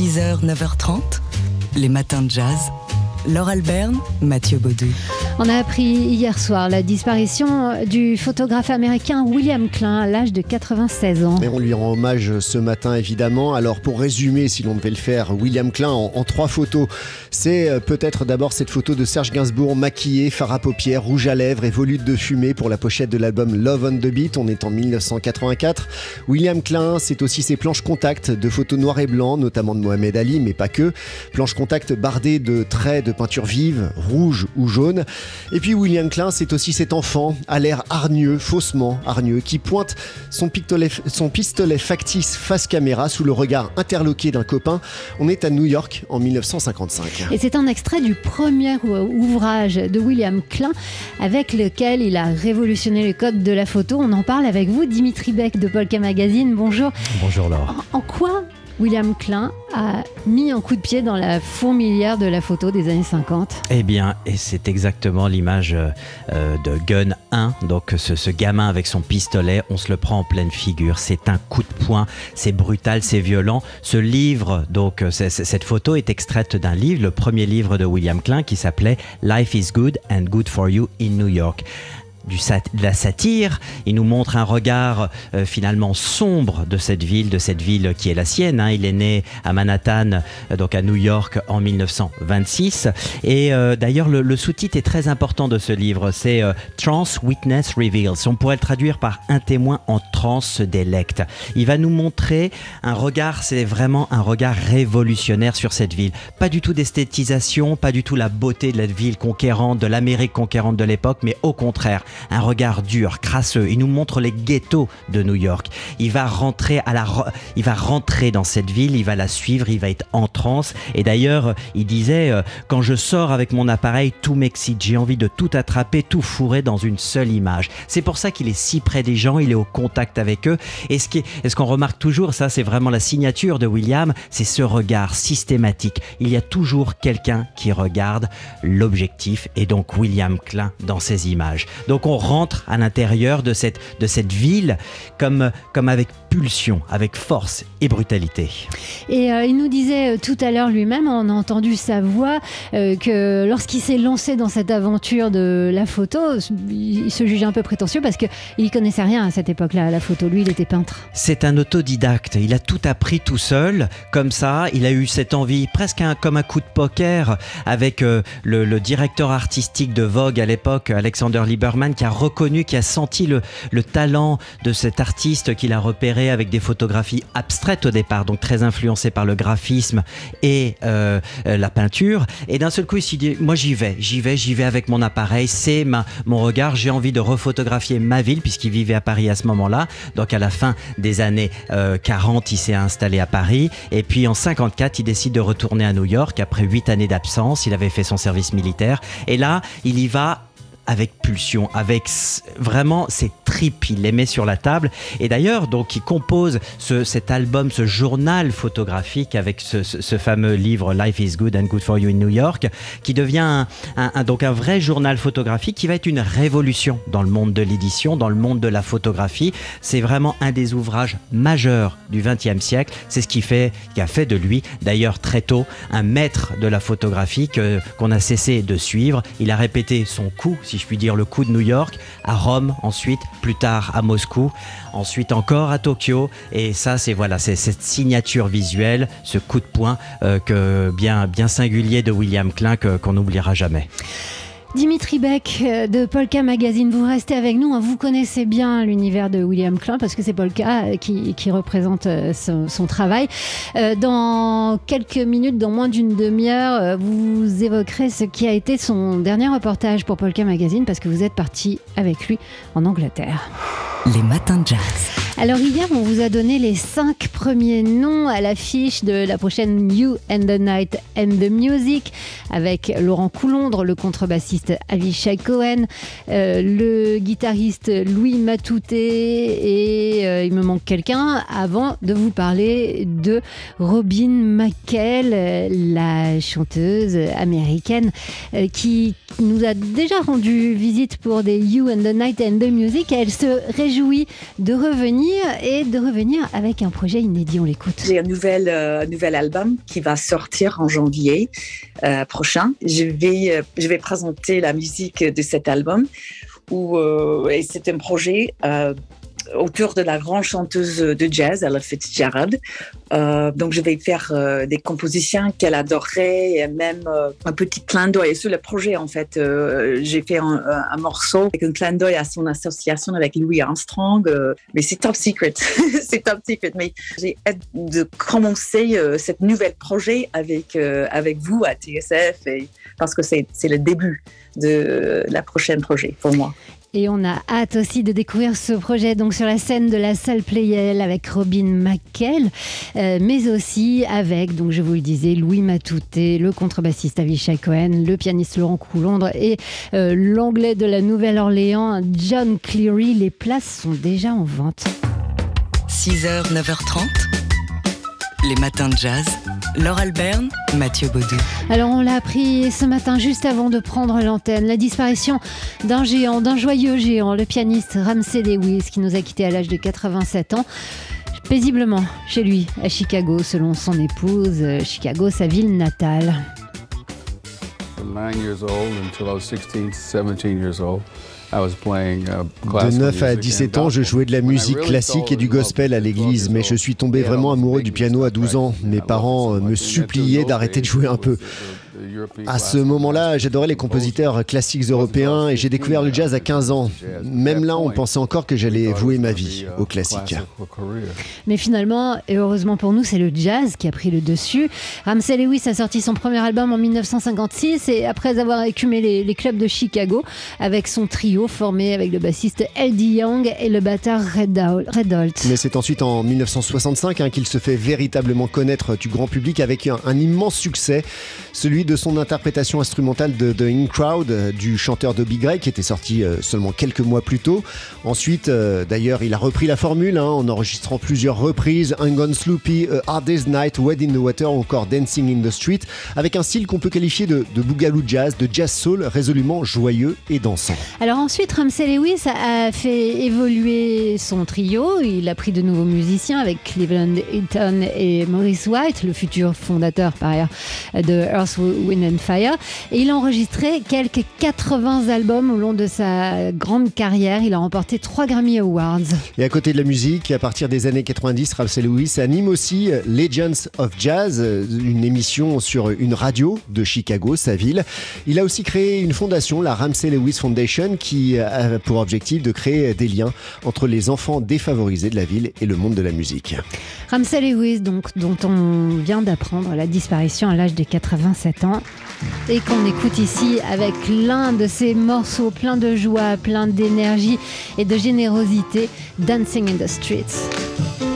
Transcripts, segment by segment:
6h, 9h30, les matins de jazz. Laure Alberne, Mathieu Baudou. On a appris hier soir la disparition du photographe américain William Klein à l'âge de 96 ans. Et on lui rend hommage ce matin évidemment. Alors pour résumer, si l'on devait le faire, William Klein en, trois photos, c'est euh, peut-être d'abord cette photo de Serge Gainsbourg maquillé, phare à paupières, rouge à lèvres et volute de fumée pour la pochette de l'album Love on the Beat. On est en 1984. William Klein, c'est aussi ses planches contact de photos noires et blancs, notamment de Mohamed Ali, mais pas que. Planches contact bardées de traits de peinture vive, rouge ou jaune. Et puis William Klein, c'est aussi cet enfant à l'air hargneux, faussement hargneux, qui pointe son pistolet, son pistolet factice face caméra sous le regard interloqué d'un copain. On est à New York en 1955. Et c'est un extrait du premier ouvrage de William Klein avec lequel il a révolutionné le code de la photo. On en parle avec vous, Dimitri Beck de Polka Magazine. Bonjour. Bonjour Laure. En, en quoi William Klein a mis un coup de pied dans la fourmilière de la photo des années 50 Eh bien, c'est exactement l'image euh, de Gun 1, donc ce, gamin avec son pistolet, on se le prend en pleine figure, c'est un coup de poing, c'est brutal, c'est violent. Ce livre, donc est, cette photo est extraite d'un livre, le premier livre de William Klein qui s'appelait Life is Good and Good for You in New York de la satire. Il nous montre un regard euh, finalement sombre de cette ville, de cette ville qui est la sienne. Hein. Il est né à Manhattan, euh, donc à New York, en 1926. Et euh, d'ailleurs, le, le sous-titre est très important de ce livre. C'est Trans Witness Reveals. On pourrait le traduire par Un témoin en transe se délecte. Il va nous montrer un regard, c'est vraiment un regard révolutionnaire sur cette ville. Pas du tout d'esthétisation, pas du tout la beauté de la ville conquérante, de l'Amérique conquérante de l'époque, mais au contraire, un regard dur, crasseux. Il nous montre les ghettos de New York. Il va rentrer à la, il va rentrer dans cette ville, il va la suivre, il va être en transe. Et d'ailleurs, il disait euh, quand je sors avec mon appareil, tout m'excite. J'ai envie de tout attraper, tout fourrer dans une seule image. C'est pour ça qu'il est si près des gens, il est au contact avec eux. Et ce qu'on ce qu'on remarque toujours, ça, c'est vraiment la signature de William, c'est ce regard systématique. Il y a toujours quelqu'un qui regarde l'objectif et donc William Klein dans ces images. Donc on rentre à l'intérieur de cette, de cette ville comme, comme avec pulsion, avec force et brutalité. Et euh, il nous disait euh, tout à l'heure lui-même, on a entendu sa voix, euh, que lorsqu'il s'est lancé dans cette aventure de la photo, il se jugeait un peu prétentieux parce qu'il ne connaissait rien à cette époque-là, à la photo. Lui, il était peintre. C'est un autodidacte. Il a tout appris tout seul, comme ça. Il a eu cette envie, presque un, comme un coup de poker, avec euh, le, le, directeur artistique de Vogue à l'époque, Alexander Lieberman, qui a reconnu, qui a senti le, le talent de cet artiste qu'il a repéré avec des photographies abstraites au départ, donc très influencées par le graphisme et euh, la peinture. Et d'un seul coup, il s'est dit, moi j'y vais, j'y vais, j'y vais avec mon appareil, c'est mon regard, j'ai envie de refotographier ma ville, puisqu'il vivait à Paris à ce moment-là. Donc à la fin des années euh, 40, il s'est installé à Paris. Et puis en 54, il décide de retourner à New York après huit années d'absence. Il avait fait son service militaire. Et là, il y va avec pulsion, avec vraiment ses tripes, il les met sur la table. Et d'ailleurs, donc, il compose ce, cet album, ce journal photographique avec ce, fameux livre Life is Good and Good for You in New York, qui devient un, donc un vrai journal photographique qui va être une révolution dans le monde de l'édition, dans le monde de la photographie. C'est vraiment un des ouvrages majeurs du XXe siècle. C'est ce qui fait, qui a fait de lui, d'ailleurs très tôt, un maître de la photographie qu'on a cessé de suivre. Il a répété son coup, si je puis dire, le coup de New York, à Rome ensuite, plus tard à Moscou, ensuite encore à Tokyo. Et ça, c'est voilà, c'est cette signature visuelle, ce coup de poing euh, que bien, bien singulier de William Klein qu'on n'oubliera jamais. Dimitri Beck euh, de Polka Magazine, vous restez avec nous. Vous connaissez bien l'univers de William Klein parce que c'est Polka euh, qui, qui représente euh, son, son, travail. Dans quelques minutes, dans moins d'une demi-heure, vous évoquerez ce qui a été son dernier reportage pour Polka Magazine parce que vous êtes parti avec lui en Angleterre. Les matins de jazz. Alors hier, on vous a donné les cinq premiers noms à l'affiche de la prochaine You and the Night and the Music avec Laurent Coulondre, le contrebassiste Avishai Cohen, euh, le guitariste Louis Matouté et euh, il me manque quelqu'un avant de vous parler de Robin McKell, la chanteuse américaine euh, qui nous a déjà rendu visite pour des You and the Night and the Music. Elle se réjouit de revenir et de revenir avec un projet inédit. On l'écoute. J'ai un nouvel, euh, nouvel album qui va sortir en janvier euh, prochain. Je vais, euh, je vais présenter la musique de cet album. Où, c'est un projet autour de la grande chanteuse de jazz, Ella Fitzgerald. Euh, donc, je vais faire euh, des compositions qu'elle adorait, et même euh, un petit clin d'œil sur le projet. En fait, j'ai fait un, morceau avec un clin d'œil à son association avec Louis Armstrong, mais c'est top secret, c'est top secret. Mais j'ai hâte de commencer cette nouvelle projet avec avec vous à TSF, parce que c'est le début de la prochaine projet pour moi. Et on a hâte aussi de découvrir ce projet donc sur la scène de la salle Playel avec Robin McKell, euh, mais aussi avec, donc je vous le disais, Louis Matouté, le contrebassiste Avishai Cohen, le pianiste Laurent Coulondre et euh, l'anglais de la Nouvelle-Orléans John Cleary. Les places sont déjà en vente. 6h, 9h30, les matins de jazz. Laure Alberne, Mathieu Baudou. Alors on l'a appris ce matin juste avant de prendre l'antenne, la disparition d'un géant, d'un joyeux géant, le pianiste Ramsey Lewis qui nous a quittés à l'âge de 87 ans paisiblement chez lui à Chicago selon son épouse, Chicago sa ville natale. Uh, de 9 à 17 ans, je jouais de la musique classique et du gospel à l'église, mais je suis tombé vraiment amoureux du piano à 12 ans. Mes parents me suppliaient d'arrêter de jouer un peu. À ce moment-là, j'adorais les compositeurs classiques européens et j'ai découvert le jazz à 15 ans. Même là, on pensait encore que j'allais vouer ma vie au classique. Mais finalement, et heureusement pour nous, c'est le jazz qui a pris le dessus. Ramsey Lewis a sorti son premier album en 1956 et après avoir écumé les, clubs de Chicago avec son trio formé avec le bassiste Eddie Young et le batteur Red, Holt. Mais c'est ensuite en 1965 hein, qu'il se fait véritablement connaître du grand public avec un, un immense succès, celui de son interprétation instrumentale de The In Crowd euh, du chanteur Dobby Gray qui était sorti euh, seulement quelques mois plus tôt. Ensuite, euh, d'ailleurs, il a repris la formule hein, en enregistrant plusieurs reprises Hang On Sloopy, A Hard Day's Night, Wed in the Water ou encore Dancing in the Street avec un style qu'on peut qualifier de, de boogaloo jazz, de jazz soul résolument joyeux et dansant. Alors ensuite, Ramsey Lewis a fait évoluer son trio. Il a pris de nouveaux musiciens avec Cleveland Eaton et Maurice White, le futur fondateur par ailleurs de Earth, Wind and Fire. Et il a enregistré quelques 80 albums au long de sa grande carrière. Il a remporté 3 Grammy Awards. Et à côté de la musique, à partir des années 90, Ramsey Lewis anime aussi Legends of Jazz, une émission sur une radio de Chicago, sa ville. Il a aussi créé une fondation, la Ramsey Lewis Foundation, qui a pour objectif de créer des liens entre les enfants défavorisés de la ville et le monde de la musique. Ramsey Lewis, donc, dont on vient d'apprendre la disparition à l'âge de 87 ans et qu'on écoute ici avec l'un de ces morceaux pleins de joie, plein d'énergie et de générosité, Dancing in the Streets.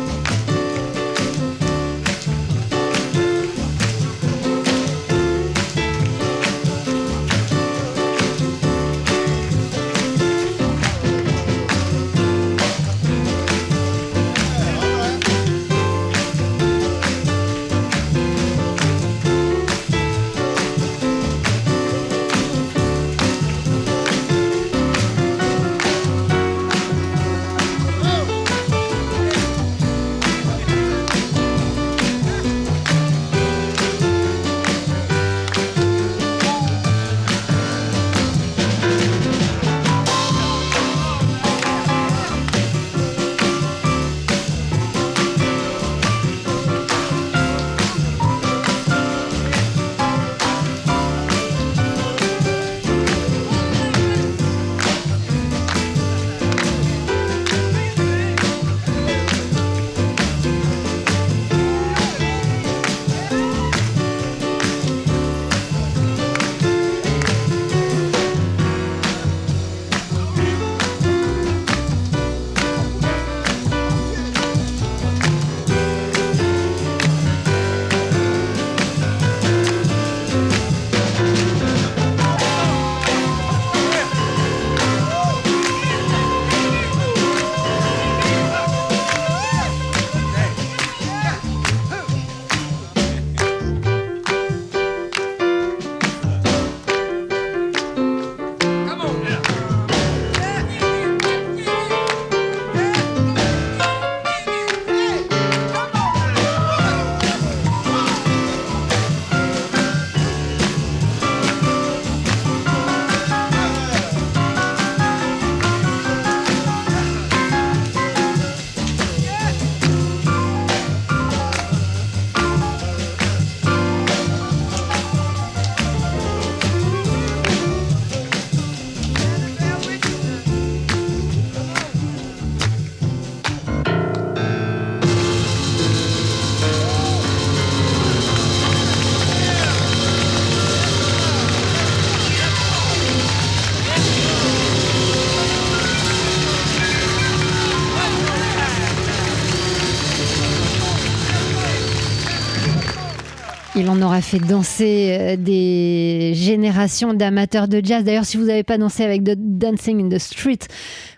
Il en aura fait danser euh, des générations d'amateurs de jazz. D'ailleurs, si vous n'avez pas dansé avec The Dancing in the Street,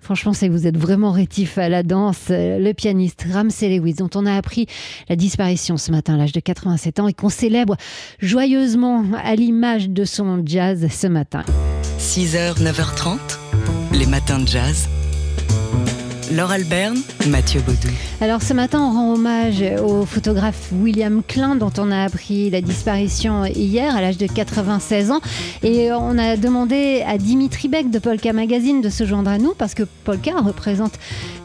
franchement, c'est que vous êtes vraiment rétif à la danse. Euh, le pianiste Ramsey Lewis, dont on a appris la disparition ce matin à l'âge de 87 ans et qu'on célèbre joyeusement à l'image de son jazz ce matin. 6h, 9h30, les matins de jazz. Laure Alberne, Mathieu Baudou. Alors ce matin, on rend hommage au photographe William Klein dont on a appris la disparition hier à l'âge de 96 ans. Et on a demandé à Dimitri Beck de Polka Magazine de se joindre à nous parce que Polka représente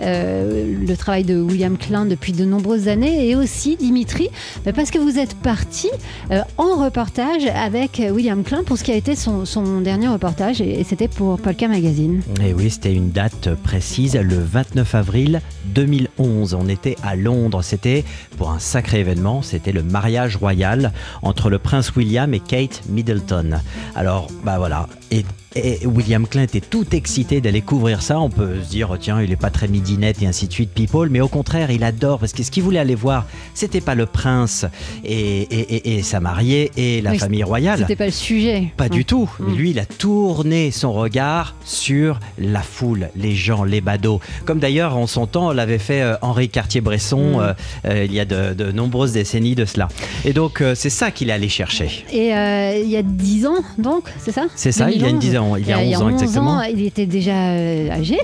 euh, le travail de William Klein depuis de nombreuses années. Et aussi Dimitri, euh, parce que vous êtes parti euh, en reportage avec William Klein pour ce qui a été son, son dernier reportage et c'était pour Polka Magazine. Et oui, c'était une date précise, le 29 avril 2011. On était à Londres. C'était pour un sacré événement. C'était le mariage royal entre le prince William et Kate Middleton. Alors, bah voilà. Et et William Klein était tout excité d'aller couvrir ça. On peut se dire, tiens, il est pas très midinette et ainsi de suite, people. Mais au contraire, il adore parce que ce qu'il voulait aller voir, c'était pas le prince et, et, sa mariée et la famille royale. C'était pas le sujet. Pas du tout. Mm. Lui, il a tourné son regard sur la foule, les gens, les badauds. Comme d'ailleurs, en son temps, l'avait fait euh, Henri Cartier-Bresson mm. euh, euh, il y a de, nombreuses décennies de cela. Et donc, c'est ça qu'il est allé chercher. Et il y a dix ans, donc, c'est ça C'est ça, il y a une dizaine il y a 11 ans exactement. il était déjà âgé,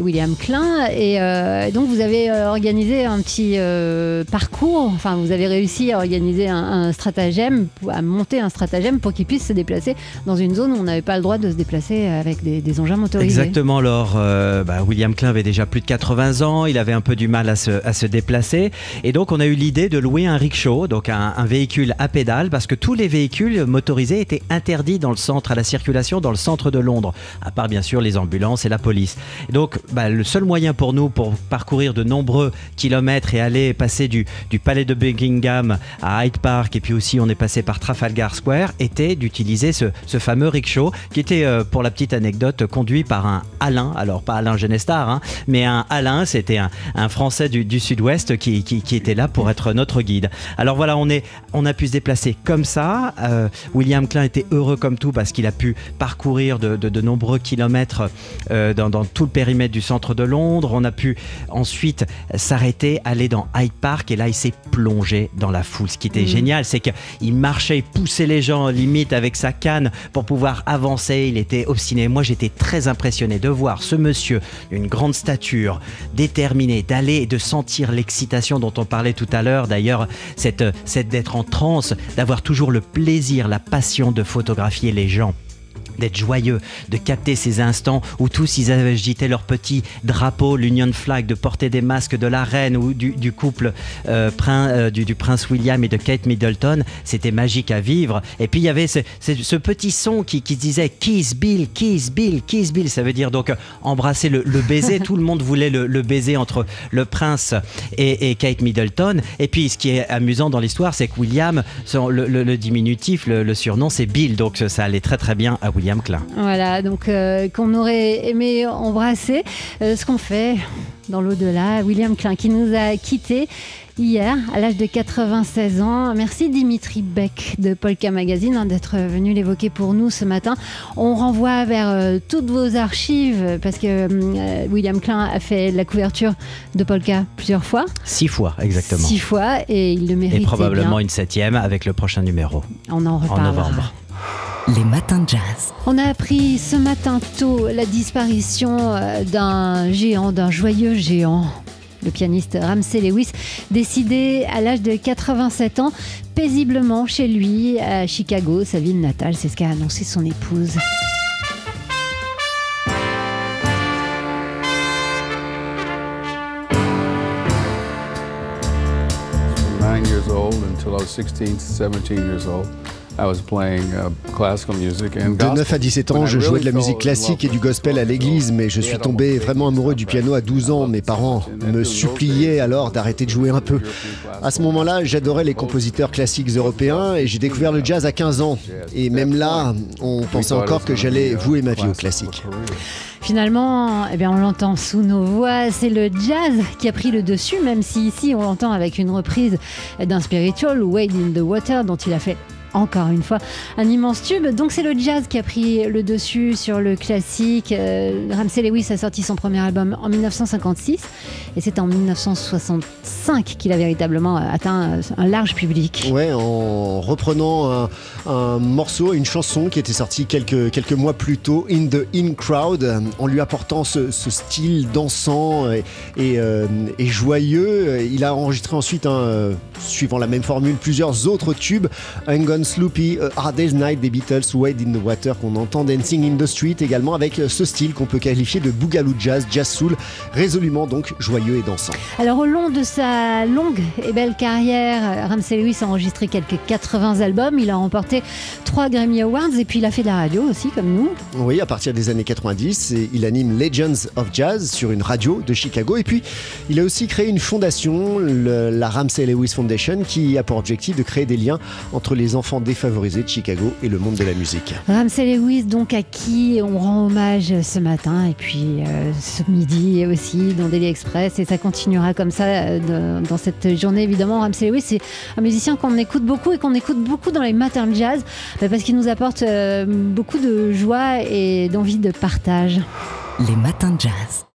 William Klein, et euh, donc vous avez organisé un petit parcours, enfin vous avez réussi à organiser un, stratagème, à monter un stratagème pour qu'il puisse se déplacer dans une zone où on n'avait pas le droit de se déplacer avec des, engins motorisés. Exactement, alors bah, William Klein avait déjà plus de 80 ans, il avait un peu du mal à se, à se déplacer, et donc on a eu l'idée de louer un rickshaw, donc un, véhicule à pédale, parce que tous les véhicules motorisés étaient interdits dans le centre, à la circulation dans le centre de Londres, à part bien sûr les ambulances et la police. donc, bah, le seul moyen pour nous pour parcourir de nombreux kilomètres et aller passer du, du palais de Buckingham à Hyde Park, et puis aussi on est passé par Trafalgar Square, était d'utiliser ce, fameux rickshaw qui était, euh, pour la petite anecdote, conduit par un Alain, alors pas Alain Genestar, hein, mais un Alain, c'était un, Français du, sud-ouest qui, qui, était là pour être notre guide. Alors voilà, on, est, on a pu se déplacer comme ça. Euh, William Klein était heureux comme tout parce qu'il a pu parcourir de, nombreux kilomètres euh, dans, tout le périmètre du centre de Londres. On a pu ensuite s'arrêter, aller dans Hyde Park et là il s'est plongé dans la foule. Ce qui était mmh. génial, c'est qu'il marchait, il poussait les gens limite avec sa canne pour pouvoir avancer. Il était obstiné. Moi j'étais très impressionné de voir ce monsieur d'une grande stature, déterminé, d'aller et de sentir l'excitation dont on parlait tout à l'heure. D'ailleurs, cette, cette d'être en transe, d'avoir toujours le plaisir, la passion de photographier les gens d'être joyeux, de capter ces instants où tous ils agitaient leur petit drapeau, l'Union Flag, de porter des masques de la reine ou du, couple euh, euh, du, prince William et de Kate Middleton. C'était magique à vivre. Et puis il y avait ce, petit son qui, disait Kiss Bill, Kiss Bill, Kiss Bill. Ça veut dire donc embrasser le, baiser. Tout le monde voulait le, baiser entre le prince et, Kate Middleton. Et puis ce qui est amusant dans l'histoire, c'est que William, le, diminutif, le, surnom, c'est Bill. Donc ça allait très très bien à William. Voilà, donc euh, qu'on aurait aimé embrasser. Euh, ce qu'on fait dans l'au-delà, William Klein qui nous a quittés hier à l'âge de 96 ans. Merci Dimitri Beck de Polka Magazine hein, d'être venu l'évoquer pour nous ce matin. On renvoie vers euh, toutes vos archives parce que William Klein a fait la couverture de Polka plusieurs fois. Six fois, exactement. Six fois et il le mérite. Et probablement une septième avec le prochain numéro. On en reparlera. En novembre. Les matins de jazz. On a appris ce matin tôt la disparition euh, d'un géant, d'un joyeux géant. Le pianiste Ramsey Lewis, décidé à l'âge de 87 ans, paisiblement chez lui à Chicago, sa ville natale. C'est ce qu'a annoncé son épouse. years old until I was 16, 17 years old. De 9 à 17 ans, je jouais de la musique classique et du gospel à l'église, mais je suis tombé vraiment amoureux du piano à 12 ans. Mes parents me suppliaient alors d'arrêter de jouer un peu. À ce moment-là, j'adorais les compositeurs classiques européens et j'ai découvert le jazz à 15 ans. Et même là, on pensait encore que j'allais vouer ma vie au classique. Finalement, eh bien, on l'entend sous nos voix, c'est le jazz qui a pris le dessus, même si ici on l'entend avec une reprise d'un spiritual, Wade in the Water, dont il a fait encore une fois, un immense tube. Donc c'est le jazz qui a pris le dessus sur le classique. Euh, Ramsey Lewis a sorti son premier album en 1956 et c'est en 1965 qu'il a véritablement atteint un large public. Ouais, en reprenant un, morceau, une chanson qui était sortie quelques, quelques mois plus tôt, In the In Crowd, en lui apportant ce, style dansant et, euh, joyeux. Il a enregistré ensuite, suivant la même formule, plusieurs autres tubes. Sloopy, A Hard Day's Night des Beatles, Wade in the Water qu'on entend, Dancing in the Street également avec euh, ce style qu'on peut qualifier de boogaloo jazz, jazz soul, résolument donc joyeux et dansant. Alors au long de sa longue et belle carrière, Ramsey Lewis a enregistré quelques 80 albums, il a remporté 3 Grammy Awards et puis il a fait de la radio aussi comme nous. Oui, à partir des années 90, il anime Legends of Jazz sur une radio de Chicago et puis il a aussi créé une fondation, la Ramsey Lewis Foundation, qui a pour objectif de créer des liens entre les enfants défavorisés de Chicago et le monde de la musique. Ramsey Lewis, donc à qui on rend hommage ce matin et puis euh, ce midi aussi dans Daily Express et ça continuera comme ça euh, dans cette journée évidemment. Ramsey Lewis, c'est un musicien qu'on écoute beaucoup et qu'on écoute beaucoup dans les matins de jazz bah, parce qu'il nous apporte euh, beaucoup de joie et d'envie de partage. Les matins de jazz.